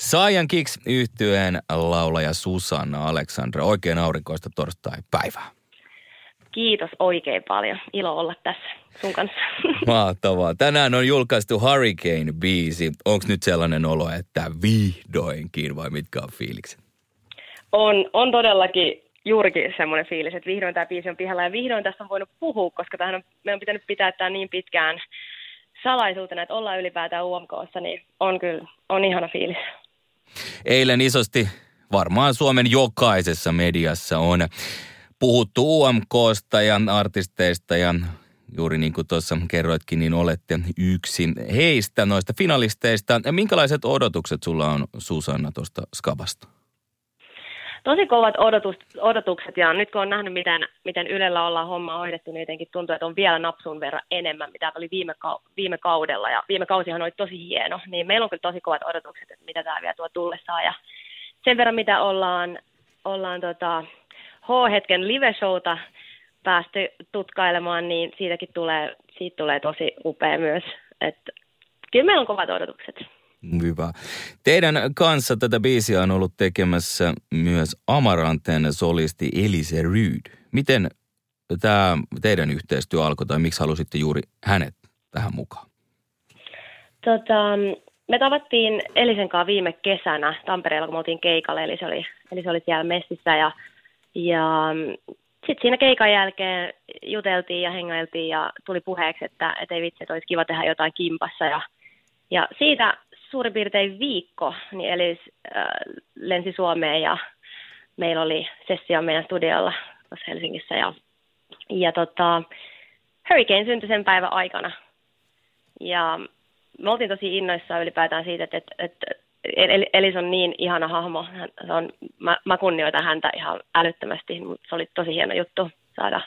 Saajan Kiks yhtyeen laulaja Susanna Aleksandra. Oikein aurinkoista torstai-päivää. Kiitos oikein paljon. Ilo olla tässä sun kanssa. Mahtavaa. Tänään on julkaistu Hurricane-biisi. Onko nyt sellainen olo, että vihdoinkin vai mitkä on fiilikset? On, on todellakin juurikin semmoinen fiilis, että vihdoin tämä biisi on pihalla ja vihdoin tästä on voinut puhua, koska tähän on, meidän on pitänyt pitää tämä niin pitkään salaisuutena, että ollaan ylipäätään UMKssa, niin on kyllä, on ihana fiilis. Eilen isosti varmaan Suomen jokaisessa mediassa on puhuttu UMKsta ja artisteista ja juuri niin kuin tuossa kerroitkin, niin olette yksi heistä noista finalisteista. Minkälaiset odotukset sulla on Susanna tuosta Skabasta? Tosi kovat odotus, odotukset ja nyt kun on nähnyt, miten, miten Ylellä ollaan homma hoidettu, niin jotenkin tuntuu, että on vielä napsun verran enemmän, mitä oli viime, viime kaudella. Ja viime kausihan oli tosi hieno, niin meillä on kyllä tosi kovat odotukset, että mitä tämä vielä tuo tullessaan. Ja sen verran, mitä ollaan, ollaan tota, H-hetken live-showta päästy tutkailemaan, niin siitäkin tulee, siitä tulee tosi upea myös. Että kyllä meillä on kovat odotukset. Hyvä. Teidän kanssa tätä biisiä on ollut tekemässä myös Amaranten solisti Elise Ryd. Miten tämä teidän yhteistyö alkoi tai miksi halusitte juuri hänet tähän mukaan? Tota, me tavattiin Elisen kanssa viime kesänä Tampereella, kun me oltiin keikalle, eli se oli, eli se oli siellä messissä ja, ja sitten siinä keikan jälkeen juteltiin ja hengailtiin ja tuli puheeksi, että, että ei vitsi, että olisi kiva tehdä jotain kimpassa ja, ja siitä suurin piirtein viikko, niin eli äh, lensi Suomeen ja meillä oli sessio meidän studiolla Helsingissä. Ja, ja tota, Hurricane syntyi sen päivän aikana. Ja me oltiin tosi innoissaan ylipäätään siitä, että, että, että Elis on niin ihana hahmo. Hän, se on, mä, mä kunnioitan häntä ihan älyttömästi, mutta se oli tosi hieno juttu saada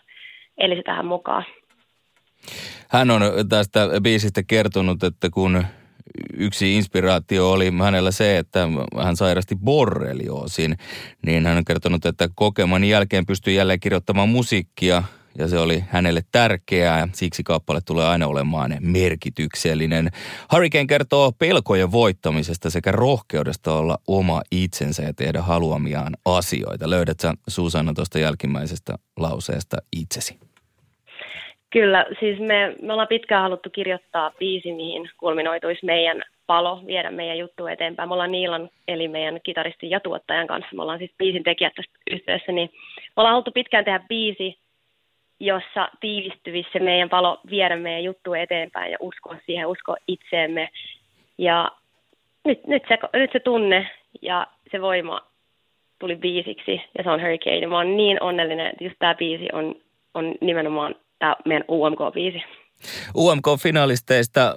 Elisi tähän mukaan. Hän on tästä biisistä kertonut, että kun yksi inspiraatio oli hänellä se, että hän sairasti borrelioosin, niin hän on kertonut, että kokeman jälkeen pystyi jälleen kirjoittamaan musiikkia ja se oli hänelle tärkeää. Siksi kappale tulee aina olemaan merkityksellinen. Hurricane kertoo pelkojen voittamisesta sekä rohkeudesta olla oma itsensä ja tehdä haluamiaan asioita. Löydät sä Susanna tuosta jälkimmäisestä lauseesta itsesi? Kyllä, siis me, me ollaan pitkään haluttu kirjoittaa biisi, mihin kulminoituisi meidän palo, viedä meidän juttu eteenpäin. Me ollaan Niilan, eli meidän kitaristin ja tuottajan kanssa, me ollaan siis biisin tekijät tässä yhteydessä, niin me ollaan haluttu pitkään tehdä biisi, jossa tiivistyisi se meidän palo viedä meidän juttu eteenpäin ja uskoa siihen, uskoa itseemme. Ja nyt, nyt, se, nyt se tunne ja se voima tuli biisiksi ja se on Hurricane. Mä oon niin onnellinen, että just tämä biisi on, on nimenomaan tämä meidän UMK-biisi. UMK-finalisteista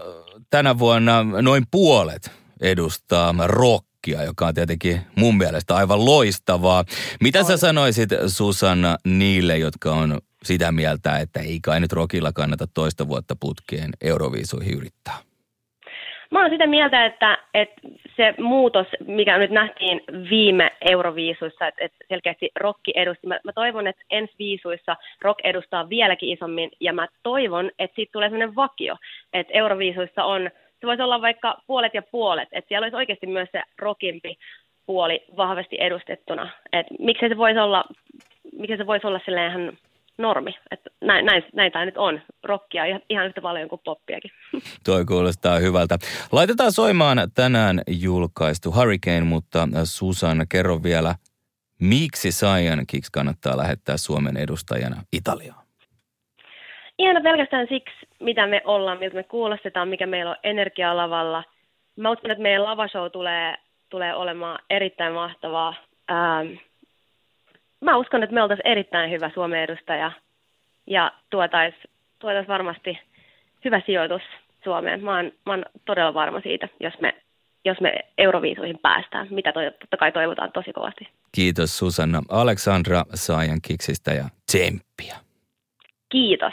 tänä vuonna noin puolet edustaa rockia, joka on tietenkin mun mielestä aivan loistavaa. Mitä on. sä sanoisit Susanna niille, jotka on sitä mieltä, että ei kai nyt rockilla kannata toista vuotta putkeen Euroviisuihin yrittää? Mä oon sitä mieltä, että, että se muutos, mikä nyt nähtiin viime Euroviisuissa, että, että selkeästi rokki edusti. Mä, mä toivon, että ensi viisuissa rock edustaa vieläkin isommin, ja mä toivon, että siitä tulee sellainen vakio, että Euroviisuissa on, se voisi olla vaikka puolet ja puolet, että siellä olisi oikeasti myös se rockimpi puoli vahvasti edustettuna. Että miksei se voisi olla, miksei se voisi olla sellainen normi. Että näin, näin, näin tämä nyt on. Rockia ihan yhtä paljon kuin poppiakin. Toi kuulostaa hyvältä. Laitetaan soimaan tänään julkaistu Hurricane, mutta Susan, kerro vielä, miksi Saiyan Kicks kannattaa lähettää Suomen edustajana Italiaan? Ihan pelkästään siksi, mitä me ollaan, miltä me kuulostetaan, mikä meillä on energialavalla. Mä uskon, että meidän lavashow tulee, tulee olemaan erittäin mahtavaa. Ähm, mä uskon, että me oltaisiin erittäin hyvä Suomen edustaja ja tuotaisiin tuotais varmasti hyvä sijoitus Suomeen. Mä oon, mä oon todella varma siitä, jos me jos me Euroviisuihin päästään, mitä toi, totta kai toivotaan tosi kovasti. Kiitos Susanna Aleksandra Saajan kiksistä ja tsemppiä. Kiitos.